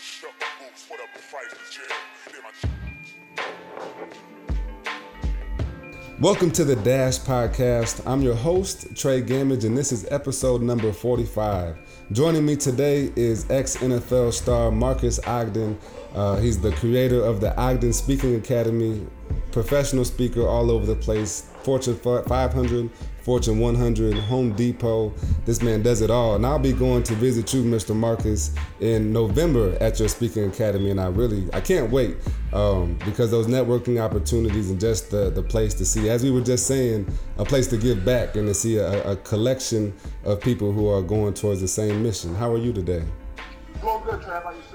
shut boots, what up price of jail? Welcome to the Dash Podcast. I'm your host, Trey Gammage, and this is episode number 45. Joining me today is ex NFL star Marques Ogden. Uh, he's the creator of the Ogden Speaking Academy, professional speaker all over the place, Fortune 500, Fortune 100, Home Depot. This man does it all. And I'll be going to visit you, Mr. Marques, in November at your speaking academy. And I really, I can't wait um, because those networking opportunities and just the, the place to see, as we were just saying, a place to give back and to see a, a collection of people who are going towards the same mission. How are you today? Good, Trey. How yourself?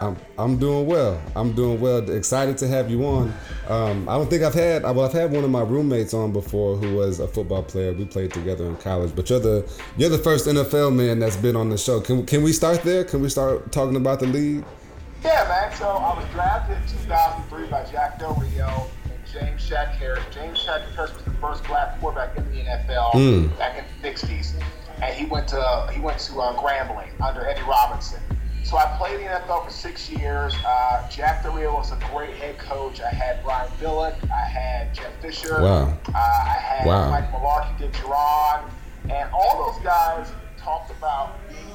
I'm, I'm doing well. I'm doing well. Excited to have you on. Um, I don't think I've had well I've had one of my roommates on before who was a football player. We played together in college. But you're the you're the first NFL man that's been on the show. Can can we start there? Can we start talking about the league? Yeah, man. So I was drafted in 2003 by Jack Del Rio and James Shack Harris. James Shack Harris was the first black quarterback in the NFL Mm. back in the 60s, and he went to he went to uh, Grambling under Eddie Robinson. So I played in the NFL for six years. Uh, Jack Del Rio was a great head coach. I had Brian Billick. I had Jeff Fisher. Wow. Uh, I had Wow. Mike Mularkey, Dick Jauron, and all those guys talked about being,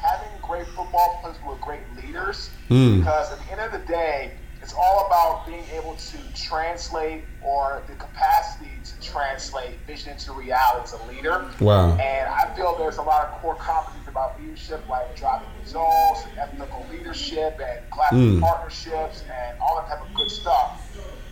having great football players who are great leaders. Hmm. Because at the end of the day, it's all about being able to translate or the capacity to translate vision into reality as a leader. Wow. And I feel there's a lot of core competencies about leadership, like driving results, and ethical leadership, and collaborative Mm. partnerships, and all that type of good stuff.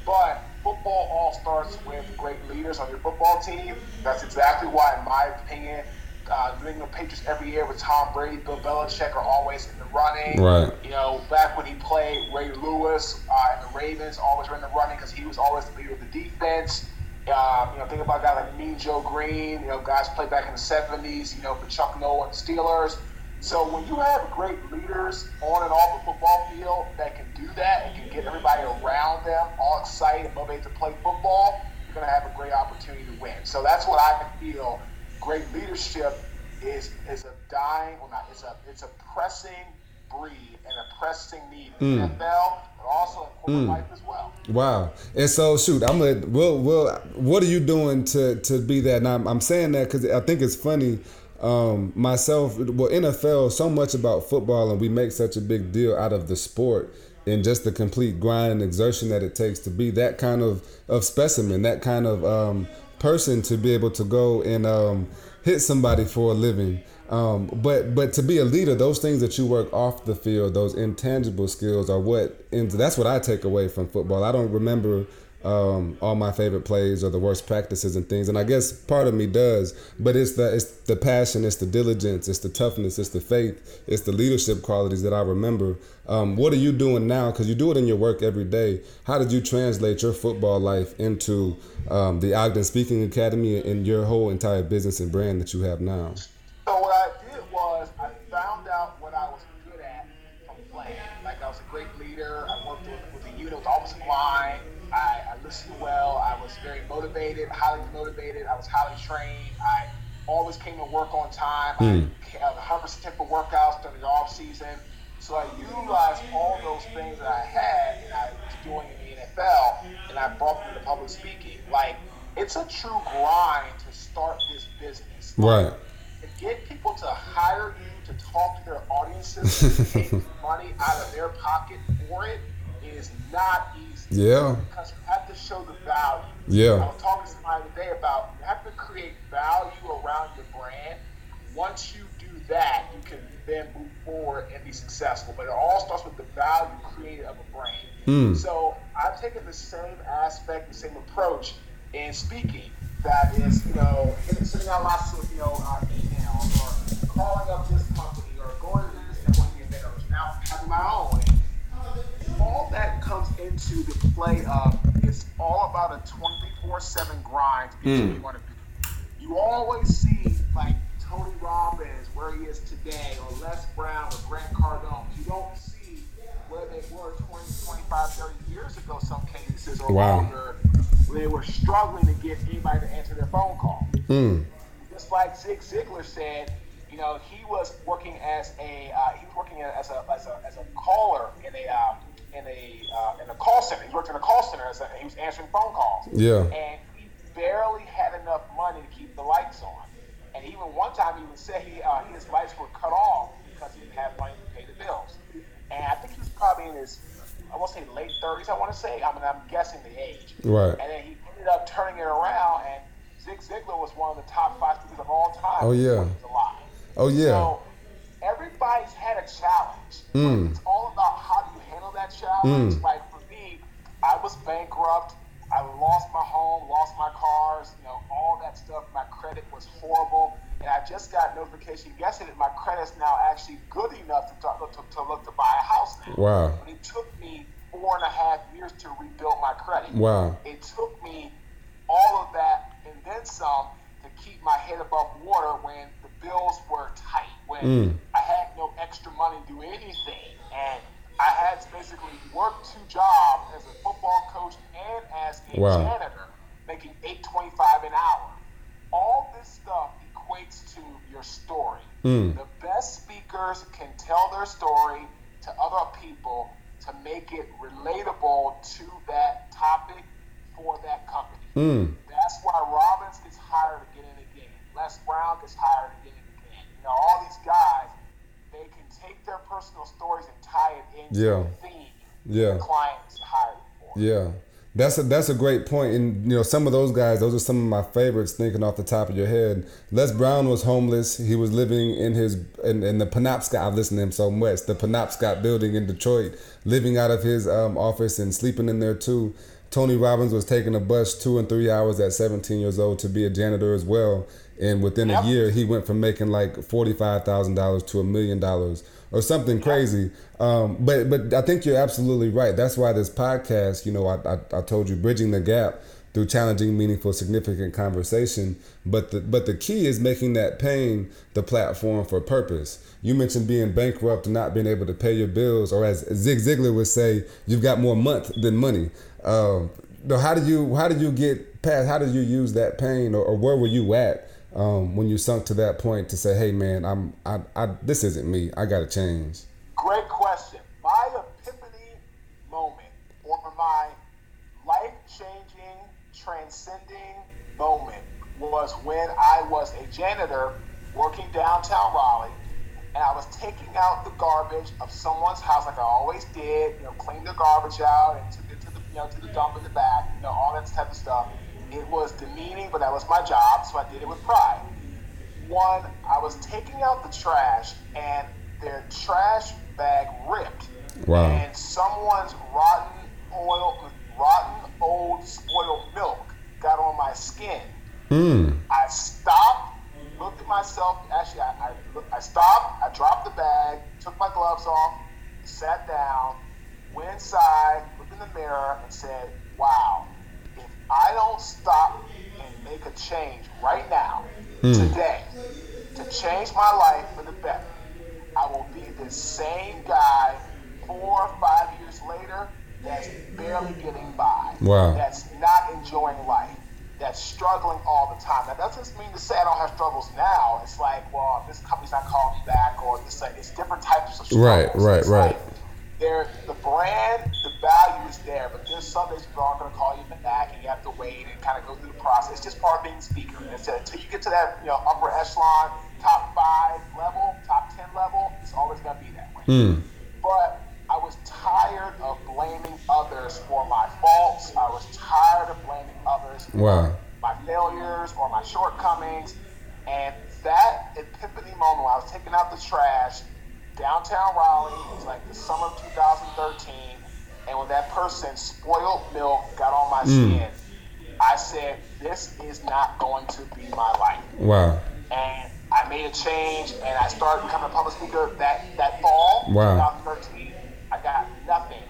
But football all starts with great leaders on your football team. That's exactly why, in my opinion, uh, New England Patriots every year with Tom Brady, Bill Belichick are always in the running. Right. You know, back when he played Ray Lewis uh, and the Ravens, always were in the running because he was always the leader of the defense. Um, you know, think about a guy like Mean Joe Greene. You know, guys played back in the '70s. You know, for Chuck Noll and Steelers. So when you have great leaders on and off the football field that can do that and can get everybody around them all excited and motivated to play football, you're going to have a great opportunity to win. So that's what I feel. Great leadership is is a dying, well not, it's a it's a pressing breed and a pressing need in the NFL, also in corporate life as well. Wow. And so shoot, I'm gonna well well what are you doing to to be that? And I'm, I'm saying that because I think it's funny. Um, myself, well, NFL, so much about football, and we make such a big deal out of the sport and just the complete grind and exertion that it takes to be that kind of of specimen, that kind of um, person to be able to go and um, hit somebody for a living. Um, but but to be a leader, those things that you work off the field, those intangible skills, are what. That's what I take away from football. I don't remember um, all my favorite plays or the worst practices and things, and I guess part of me does. But it's the it's the passion, it's the diligence, it's the toughness, it's the faith, it's the leadership qualities that I remember. Um, what are you doing now? Because you do it in your work every day. How did you translate your football life into um, the Ogden Speaking Academy and your whole entire business and brand that you have now? So what I did was I found out what I was good at from playing. Like I was a great leader. I worked with, with the unit, I was always in line. I, I listened well. I was very motivated, highly motivated. I was highly trained. I always came to work on time. Hmm. I had 100% for workouts during the off season. So I utilized all those things that I had and I was doing in the NFL, and I brought them to public speaking. Like it's a true grind to start this business. Right. To their take money out of their pocket for it is not easy. Yeah. Because you have to show the value. Yeah. I was talking to somebody today about you have to create value around your brand. Once you do that, you can then move forward and be successful. But it all starts with the value created of a brand. Hmm. So I've taken the same aspect, the same approach in speaking. That is, you know, sending out lots play of it's all about a 24-7 grind to be where you want to be. You always see like Tony Robbins where he is today, or Les Brown, or Grant Cardone. You don't see where they were 20, 25, 30 years ago. Some cases or Wow. longer, where they were struggling to get anybody to answer their phone call. Mm. Just like Zig Ziglar said, you you know, he was working as a uh, he was working as a as a, as a caller in a um, in a uh, in a call center. He worked in a call center as a, he was answering phone calls. Yeah. And he barely had enough money to keep the lights on. And even one time he would say he uh, his lights were cut off because he didn't have money to pay the bills. And I think he was probably in his I want to say late 30s. I want to say. I mean, I'm guessing the age. Right. And then he ended up turning it around, and Zig Ziglar was one of the top five speakers of all time. Oh, yeah. he was alive. Oh yeah. So everybody's had a challenge. Mm. It's all about how do you handle that challenge. Mm. Like for me, I was bankrupt. I lost my home, lost my cars, you know, all that stuff. My credit was horrible. And I just got notification yesterday that my credit's now actually good enough to, to, to look to buy a house now. Wow. But it took me four and a half years to rebuild my credit. Wow. It took me all of that and then some to keep my head above water when the bills were tight, when Mm. I had no extra money to do anything. And I had to basically work two jobs as a football coach and as a Wow. janitor, making eight twenty five an hour. All this stuff equates to your story. Mm. The best speakers can tell their story to other people to make it relatable to that topic for that company. Mm. That's why Robbins gets hired again and again. Les Brown gets hired again and again. You know, all these guys, they can take their personal stories and tie it into Yeah. Yeah. the client is hired for. Yeah. That's a that's a great point, and you know some of those guys. Those are some of my favorites. Thinking off the top of your head, Les Brown was homeless. He was living in his in, in the Penobscot. I've listened to him so much. The Penobscot building in Detroit, living out of his um, office and sleeping in there too. Tony Robbins was taking a bus two and three hours at 17 years old to be a janitor as well. And within Yep. a year, he went from making like forty five thousand dollars to a million dollars or something crazy. Um, but but I think you're absolutely right. That's why this podcast, you know, I, I, I told you, bridging the gap through challenging, meaningful, significant conversation. But the but the key is making that pain the platform for purpose. You mentioned being bankrupt and not being able to pay your bills, or as Zig Ziglar would say, you've got more month than money. Um, how do you how did you get past? How did you use that pain, or, or where were you at um, when you sunk to that point to say, "Hey, man, I'm I, I this isn't me. I got to change." Great question. My epiphany moment or my life changing, transcending moment was when I was a janitor working downtown Raleigh and I was taking out the garbage of someone's house like I always did, you know, clean the garbage out and took it to the you know to the dump in the back, you know, all that type of stuff. It was demeaning, but that was my job, so I did it with pride. One, I was taking out the trash and their trash bag ripped. Wow. And someone's rotten oil, rotten old spoiled milk got on my skin. Hmm. I stopped, looked at myself. Actually, I, I, I stopped, I dropped the bag, took my gloves off, sat down, went inside, looked in the mirror, and said, Wow, I don't stop and make a change right now, hmm. today, to change my life for the better, I will be the same guy four or five years later that's barely getting by. Wow. That's not enjoying life. That's struggling all the time. That doesn't mean to say I don't have struggles now. It's like, well, this company's not calling me back, or this like it's different types of struggles. Right, right, It's right. like there, the brand, the value is there, but there's some days people aren't going to call you back, you have to wait and kind of go through the process. It's just part of being speaker. And so until you get to that, you know, upper echelon, top five level, top ten level, it's always going to be that way. Hmm. But I was tired of blaming others for my faults. I was tired of blaming others for Wow. my failures or my shortcomings. And that epiphany moment when I was taking out the trash downtown Raleigh, it was like the summer of 2013, and when that person spoiled milk got on my skin, I said, This is not going to be my life Wow. and I made a change, and I started becoming a public speaker that that fall, Wow. 2013. I got nothing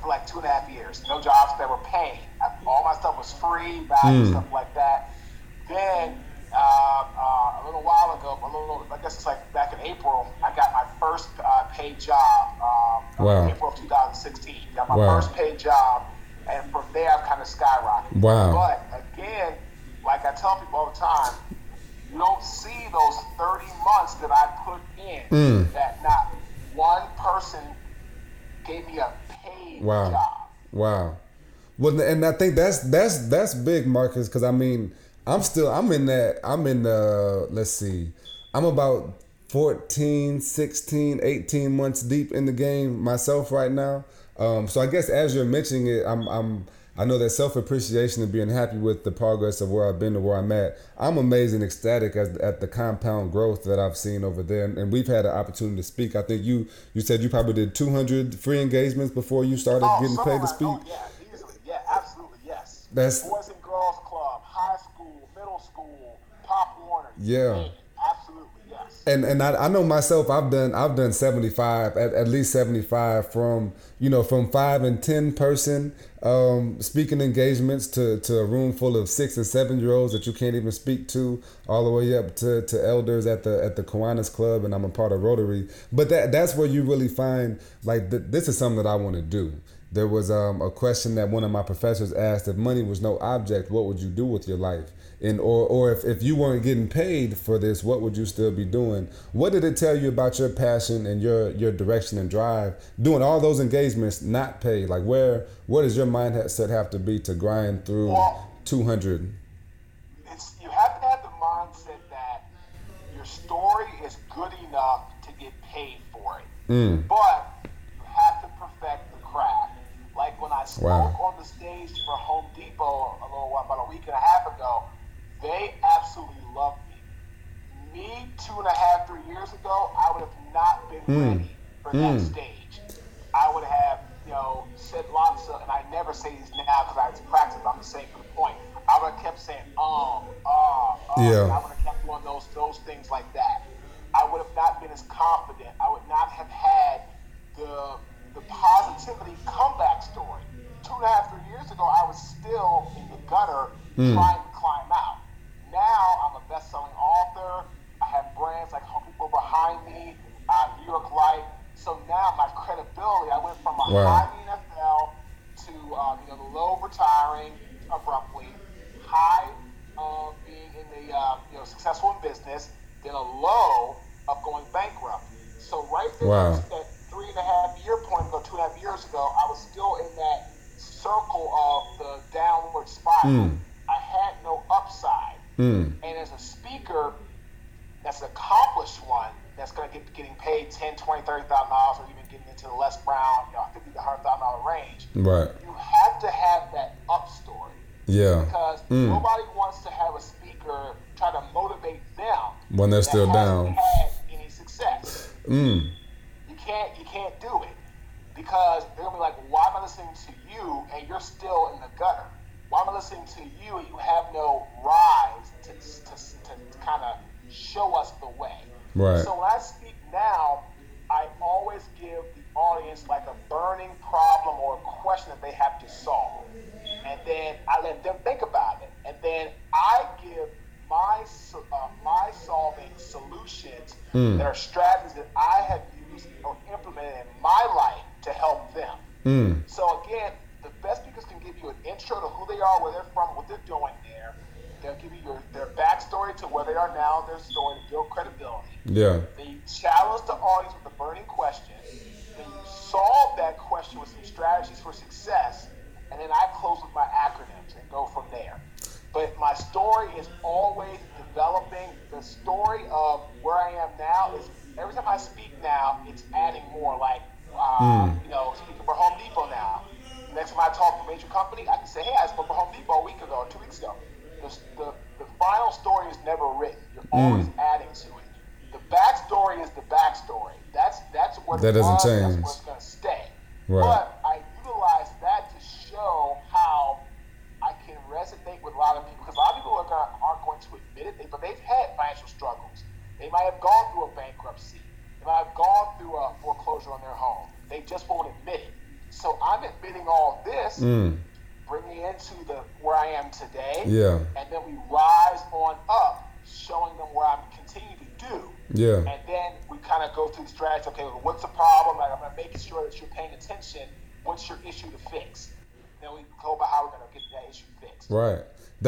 for like two and a half years. No jobs that were paying. All my stuff was free, value Mm. stuff like that. Then uh, uh, a little while ago, a little, I guess it's like back in April, I got my first uh, paid job. Um, Wow. April of 2016. Got my Wow. first paid job, and from there I've kind of skyrocketed. Wow. But again, like I tell people all the time, you don't see those 30 months that I put in mm. that not one person gave me a paid wow. job. Wow. Well, and I think that's that's that's big, Marques, because I mean, I'm still I'm in that I'm in the let's see, I'm about 14, 16, 18 months deep in the game myself right now. Um, so I guess as you're mentioning it, I'm I'm I know that self appreciation and being happy with the progress of where I've been to where I'm at. I'm amazed and ecstatic at, at the compound growth that I've seen over there, and, and, we've had an opportunity to speak. I think you you said you probably did 200 free engagements before you started oh, getting paid to oh, speak. Oh, yeah, easily, yeah, absolutely, yes. That's Boys and Girls Club, high school, middle school, Pop Warner. Yeah. And and I, I know myself. I've done I've done 75 at, at least 75 from you know from five and ten person um, speaking engagements to, to a room full of six and seven year olds that you can't even speak to, all the way up to, to elders at the at the Kiwanis Club, and I'm a part of Rotary. But that that's where you really find like th- this is something that I want to do. There was um, a question that one of my professors asked: If money was no object, what would you do with your life? And or or if, if you weren't getting paid for this what would you still be doing? What did it tell you about your passion and your your direction and drive? Doing all those engagements not paid. Like where what does your mindset have to be to grind through well, 200 it's you have to have the mindset that your story is good enough to get paid for it. Mm. but you have to perfect the craft. Like when i spoke wow. on the stage for home depot a little about a week and a half ago they absolutely loved me. Me, two and a half, three years ago, I would have not been mm. for mm. that stage. Business, than a low of going bankrupt. So right there, wow. that three and a half year point ago, two and a half years ago, I was still in that circle of the downward spiral. Mm. I had no upside. Mm. And as a speaker, that's an accomplished one that's going to get getting paid ten, twenty, thirty thousand dollars, or even getting into the Les Brown, you know, fifty to hundred thousand dollar range. Right. You have to have that up story. Yeah. Because mm. nobody when they're still down. Any success. Mm. You can't. You can't do it because they're gonna be like, "Why am I listening to you and you're still in the gutter?" Why am I listening to you and you have no rise to, to, to kind of show us the way? Right. So when I speak now, I always give the audience like a burning problem or a question that they have to solve. And then I let them think mm. that are strategies that I have used or implemented in my life to help them. Mm. So again, the best speakers can give you an intro to who they are, where they're from, what they're doing there. They'll give you your, their backstory to where they are now, their story to build credibility. Yeah. What that doesn't was, change. That's what's to stay. Right. But I utilize that to show how I can resonate with a lot of people because a lot of people are gonna, aren't going to admit it, but they've had financial struggles. They might have gone through a bankruptcy. They might have gone through a foreclosure on their home. They just won't admit it. So I'm admitting all this, mm. bringing into the where I am today. Yeah. And then we rise on up, showing them where I'm continuing to do. Yeah. And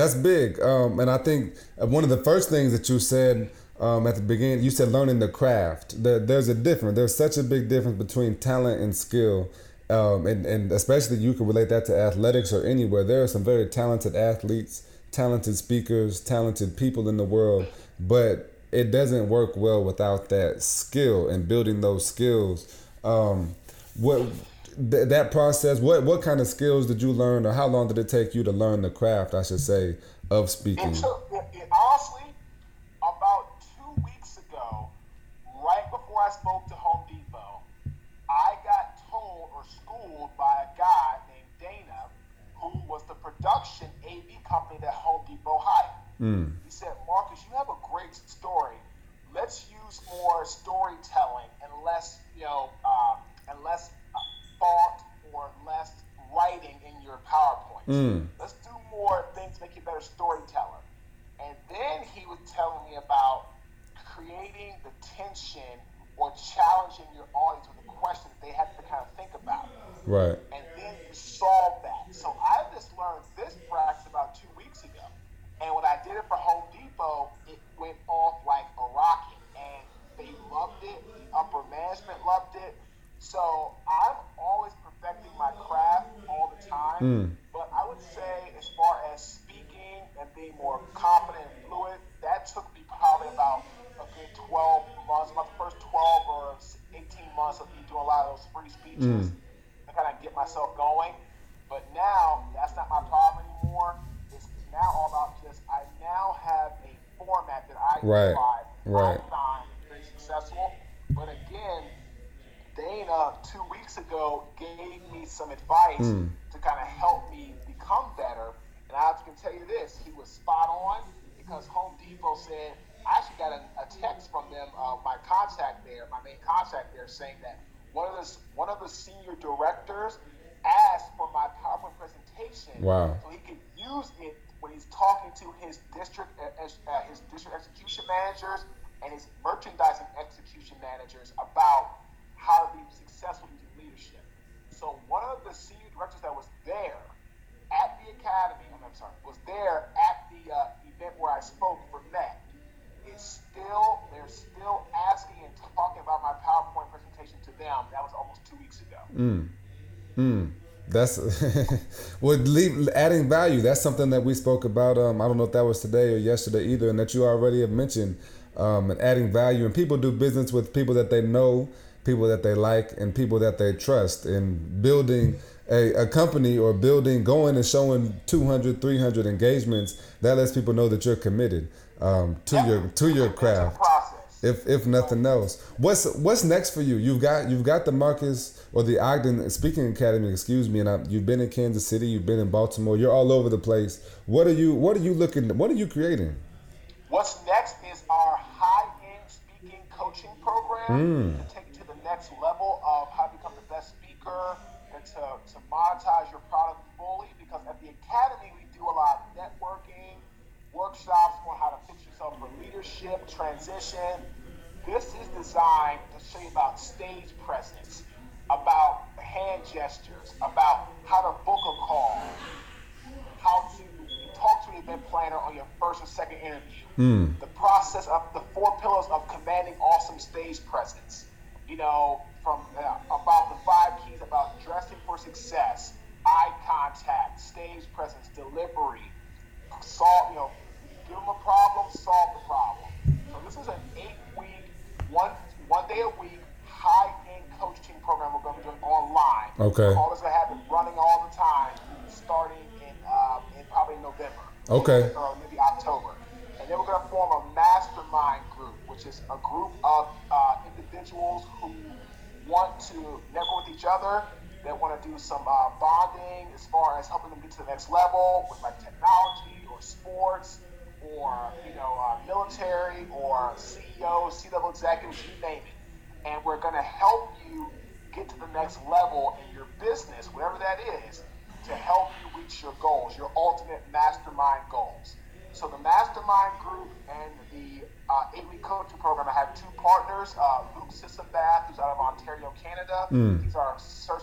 That's big. Um, and I think one of the first things that you said um, at the beginning, you said learning the craft. There, there's a difference. There's such a big difference between talent and skill. Um, and, and especially you can relate that to athletics or anywhere. There are some very talented athletes, talented speakers, talented people in the world, but it doesn't work well without that skill and building those skills. Um, what th- that process? What what kind of skills did you learn, or how long did it take you to learn the craft? I should say of speaking. It took, it, honestly, about two weeks ago, right before I spoke to Home Depot, I got told or schooled by a guy named Dana, who was the production AV company that Home Depot hired. Mm. He said, Marques, you have a great story. Let's use more storytelling and less, you know, uh, and less uh, thought or less writing in your PowerPoint. Mm. Let's do more things to make you a better storyteller. And then he was telling me about creating the tension or challenging your audience with a question that they have to kind of think about. Right. And then you solve that. So I just learned this practice about two weeks ago. And when I did it for Home Depot, it went off like a rocket. And they loved it. The upper management loved it. So I'm always perfecting my craft all the time. Mm. But I would say, as far as speaking and being more confident and fluid, that took me probably about a good 12 months, about the first 12 or 18 months of me doing a lot of those free speeches Mm. to kind of get myself going. But now, that's not my problem anymore. It's now all about just, I now have a format that I Right, provide. right. I find very successful. But again, Dana two weeks ago gave me some advice Hmm. to kind of help me become better. And I can tell you this, he was spot on because Home Depot said, I actually got a, a text from them, uh, my contact there, my main contact there, saying that one of the one of the senior directors asked for my PowerPoint presentation Wow. so he could use it when he's talking to his district uh, uh, his district execution managers and his merchandising execution managers about how to be successful using leadership. So one of the senior directors that was there academy, I'm, sorry, was there at the uh, event where I spoke for Met. Is still they're still asking and talking about my PowerPoint presentation to them. That was almost two weeks ago. Mm. Mm. That's would leave adding value. That's something that we spoke about. Um, I don't know if that was today or yesterday either, and that you already have mentioned. Um, and adding value, and people do business with people that they know, people that they like, and people that they trust. And building a, a company or building, going and showing 200, 300 engagements, that lets people know that you're committed um, to your to your craft if if nothing else. What's what's next for you? You've got you've got the Marques or the Ogden Speaking Academy, excuse me, and I, you've been in Kansas City, you've been in Baltimore, you're all over the place. What are you what are you looking what are you creating? What's next is our high-end speaking coaching program Mm. to take you to the next level of how to become the best speaker and to, to monetize your product fully. Because at the academy, we do a lot of networking, workshops on how to fix yourself for leadership, transition. This is designed to show you about stage presence, about hand gestures, about how to book a call, how to talk to an event planner on your first or second interview. Mm. The process of the four pillars of commanding awesome stage presence. You know, from uh, about the five keys about dressing for success, eye contact, stage presence, delivery, solve. You know, give them a problem, solve the problem. So this is an eight-week, one one day a week, high-end coaching program we're going to be doing online. Okay. All this going to have it running all the time, starting in um, in probably November. Okay. Or maybe October. And then we're going to form a mastermind group, which is a group of uh, individuals who want to network with each other. They want to do some uh, bonding as far as helping them get to the next level with like technology or sports or you know uh, military or CEOs, C-level executives, you name it. And we're going to help you get to the next level in your business, whatever that is, to help you reach your goals, your ultimate mastermind goals. So the mastermind group and the uh, eight-week coaching program, I have two partners, uh, Luke Sissenbath, who's out of Ontario, Canada. Mm. He's our search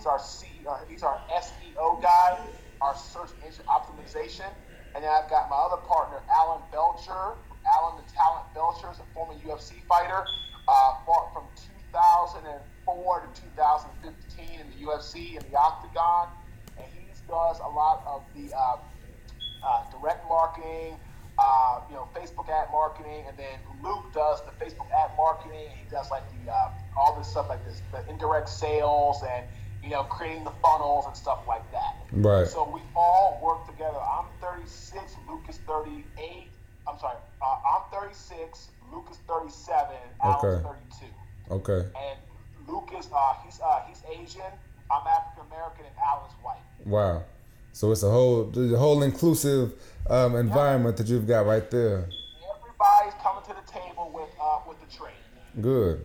He's our C, uh, he's our SEO guy, our search engine optimization. And then I've got my other partner, Alan Belcher. Alan the Talent Belcher is a former UFC fighter, uh, fought from 2004 to 2015 in the UFC in the Octagon. And he does a lot of the uh, uh, direct marketing, uh, you know, Facebook ad marketing, and then Luke does the Facebook ad marketing. He does like the uh, all this stuff like this, the indirect sales and you know, creating the funnels and stuff like that. Right. So we all work together. I'm 36, Lucas 38. I'm sorry, uh, I'm 36, Luke is 37, Alan's Okay. 32. Okay. And Lucas, uh, he's uh, he's Asian. I'm African American, and Alan's white. Wow. So it's a whole the whole inclusive um, environment that you've got right there. Everybody's coming to the table with uh, with the trade. Good,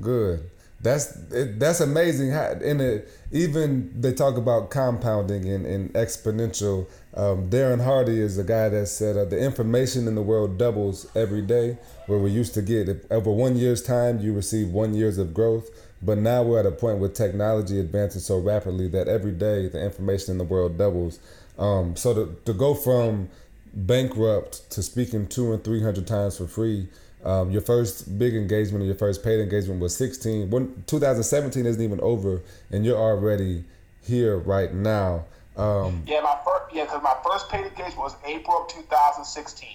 good. That's it, that's amazing. In it, even they talk about compounding and, and exponential. Um, Darren Hardy is a guy that said uh, the information in the world doubles every day. Where we used to get if over one year's time, you receive one years of growth. But now we're at a point where technology advances so rapidly that every day the information in the world doubles. Um, so to, to go from bankrupt to speaking two and three hundred times for free. Um, your first big engagement or your first paid engagement was 16. When 2017 isn't even over, and you're already here right now. Um, Yeah, my first yeah, because my first paid engagement was April of 2016,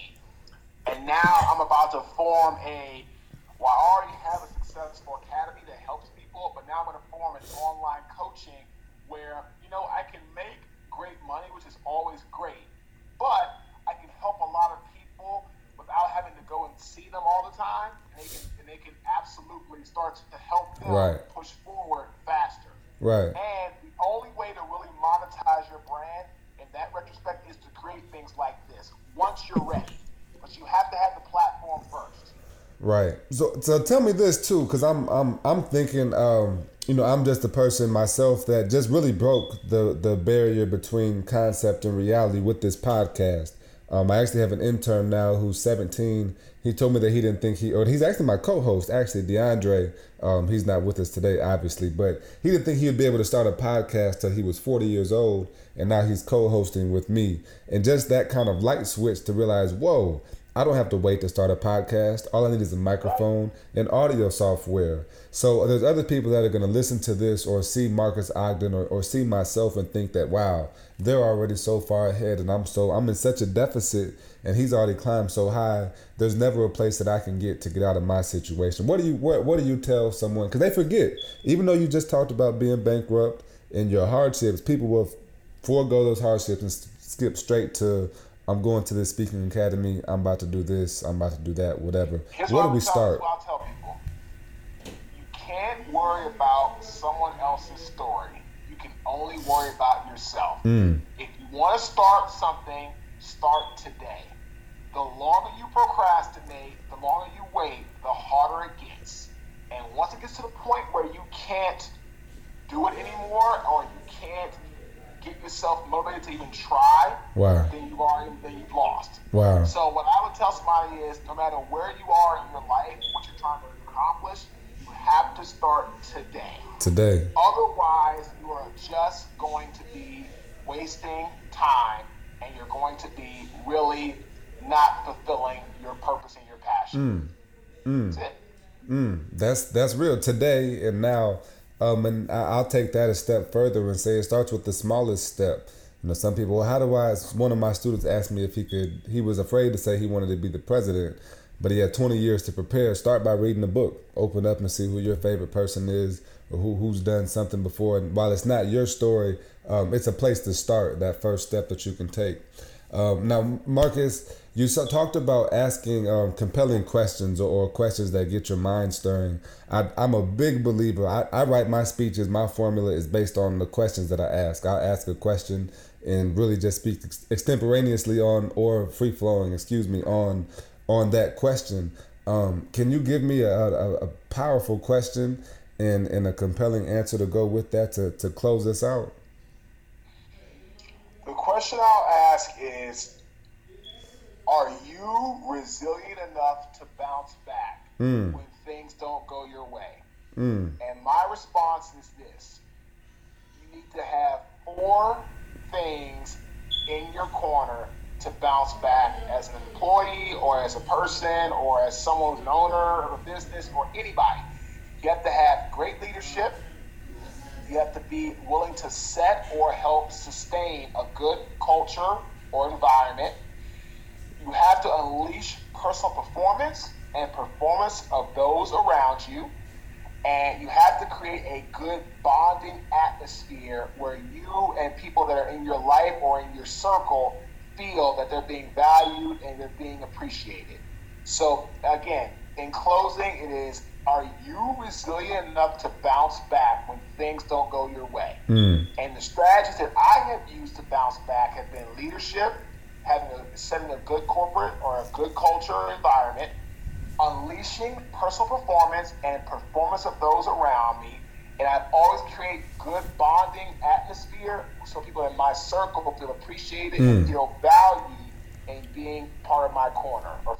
and now I'm about to form a. Well, I already have a successful academy that helps people, but now I'm going to form an online coaching where you know I can make great money, which is always great, but I can help a lot of people without see them all the time, and they can and they can absolutely start to help them Right. push forward faster. right. And the only way to really monetize your brand in that retrospect is to create things like this once you're ready. But you have to have the platform first. Right. So so tell me this too, because I'm I'm I'm thinking, um, you know, I'm just a person myself that just really broke the the barrier between concept and reality with this podcast. Um, I actually have an intern now who's 17. He told me that he didn't think he, or he's actually my co-host, actually DeAndre. Um, he's not with us today, obviously, but he didn't think he would be able to start a podcast till he was 40 years old, and now he's co-hosting with me. And just that kind of light switch to realize, whoa, I don't have to wait to start a podcast. All I need is a microphone and audio software. So there's other people that are going to listen to this or see Marques Ogden or, or see myself and think that, wow, they're already so far ahead and I'm so I'm in such a deficit and he's already climbed so high. There's never a place that I can get to get out of my situation. What do you what, what do you tell someone? Because they forget, even though you just talked about being bankrupt and your hardships, people will forego those hardships and skip straight to I'm going to this speaking academy. I'm about to do this. I'm about to do that. Whatever. Here's Where what do we I'll tell- start? what I'll tell people. You can't worry about someone else's story. You can only worry about yourself. Mm. If you want to start something, start today. The longer you procrastinate, the longer you wait, the harder it gets. And once it gets to the point where you can't do it anymore or you can't get yourself motivated to even try, Wow. then you already then you've lost. Wow. So what I would tell somebody is no matter where you are in your life, what you're trying to accomplish, you have to start today. Today. Otherwise, you are just going to be wasting time and you're going to be really not fulfilling your purpose and your passion. That's it. Mm, that's that's real today and now. Um, and I, I'll take that a step further and say it starts with the smallest step. You know, some people, well, how do I? One of my students asked me if he could. He was afraid to say he wanted to be the president, but he had 20 years to prepare. Start by reading a book. Open up and see who your favorite person is who who's done something before. And while it's not your story, um, it's a place to start. That first step that you can take. Um, now, Marques, you talked about asking um, compelling questions or, questions that get your mind stirring. I, I'm a big believer. I, I write my speeches. My formula is based on the questions that I ask. I ask a question and really just speak ex- extemporaneously on or free flowing, excuse me, on on that question. Um, can you give me a, a, a powerful question and, and a compelling answer to go with that to, to close this out? The question I'll ask is Are you resilient enough to bounce back Mm. when things don't go your way? Mm, And my response is this you need to have four things in your corner to bounce back as an employee or as a person or as someone who's an owner of a business or anybody. You have to have great leadership. You have to be willing to set or help sustain a good culture or environment. You have to unleash personal performance and performance of those around you. And you have to create a good bonding atmosphere where you and people that are in your life or in your circle feel that they're being valued and they're being appreciated. So, again, in closing, it is are you resilient enough to bounce back when things don't go your way? Mm. And the strategies that I have used to bounce back have been leadership, having a, setting a good corporate or a good culture environment, unleashing personal performance and performance of those around me. And I've always create good bonding atmosphere so people in my circle feel appreciated mm. and feel valued in being part of my corner or.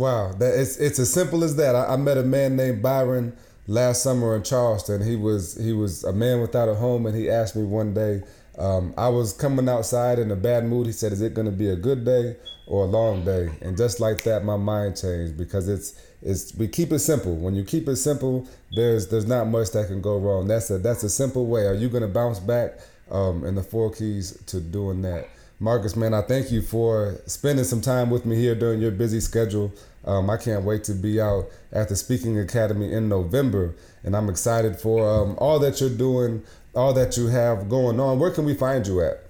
Wow, that it's it's as simple as that. I, I, met a man named Byron last summer in Charleston. He was he was a man without a home, and he asked me one day. Um, I was coming outside in a bad mood. He said, "Is it going to be a good day or a long day?" And just like that, my mind changed because it's it's we keep it simple. When you keep it simple, there's there's not much that can go wrong. That's a that's a simple way. Are you going to bounce back? Um, and the four keys to doing that. Marques, man, I thank you for spending some time with me here during your busy schedule. Um, I can't wait to be out at the Speaking Academy in November, and I'm excited for um, all that you're doing, all that you have going on. Where can we find you at?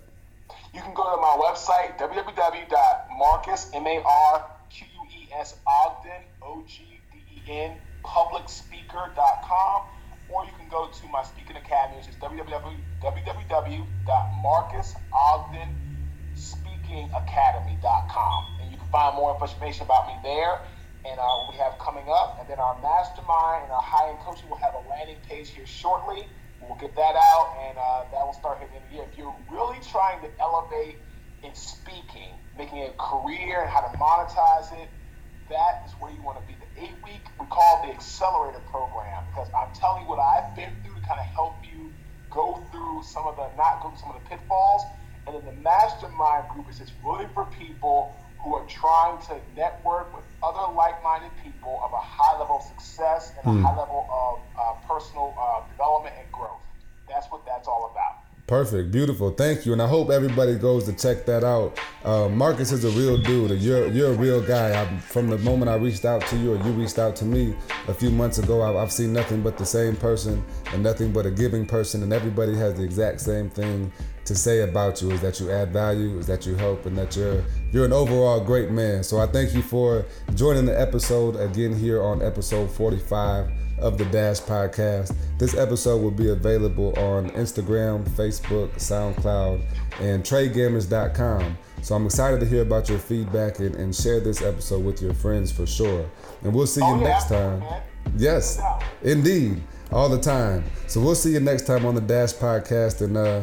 You can go to my website, www.marques, M-A-R-Q-U-E-S, Ogden, O-G-D-E-N, publicspeaker.com, or you can go to my Speaking Academy, which is www.marquesogden.com speakingacademy.com. And you can find more information about me there and uh, we have coming up. And then our mastermind and our high end coaching will have a landing page here shortly. We'll get that out, and uh, that will start hitting the year. If you're really trying to elevate in speaking, making a career, and how to monetize it, that is where you want to be. The eight week, we call the accelerator program, because I'm telling you what I've been through to kind of help you go through some of the not go through some of the pitfalls and then the mastermind group is just really for people who are trying to network with other like-minded people of a high level of success and hmm. a high level of uh, personal uh, development and growth. That's what that's all about. Perfect, beautiful. Thank you, and I hope everybody goes to check that out. Uh, Marques is a real dude. You're you're a real guy. I, from the moment I reached out to you, or you reached out to me a few months ago, I've, I've seen nothing but the same person and nothing but a giving person, and everybody has the exact same thing to say about you: is that you add value, is that you help, and that you're you're an overall great man. So I thank you for joining the episode again here on episode 45 of the Dash Podcast. This episode will be available on Instagram, Facebook, SoundCloud, and tregammage.com. So I'm excited to hear about your feedback and, and share this episode with your friends for sure. And we'll see you oh, next time. Yes, indeed, all the time. So we'll see you next time on the Dash Podcast, and uh,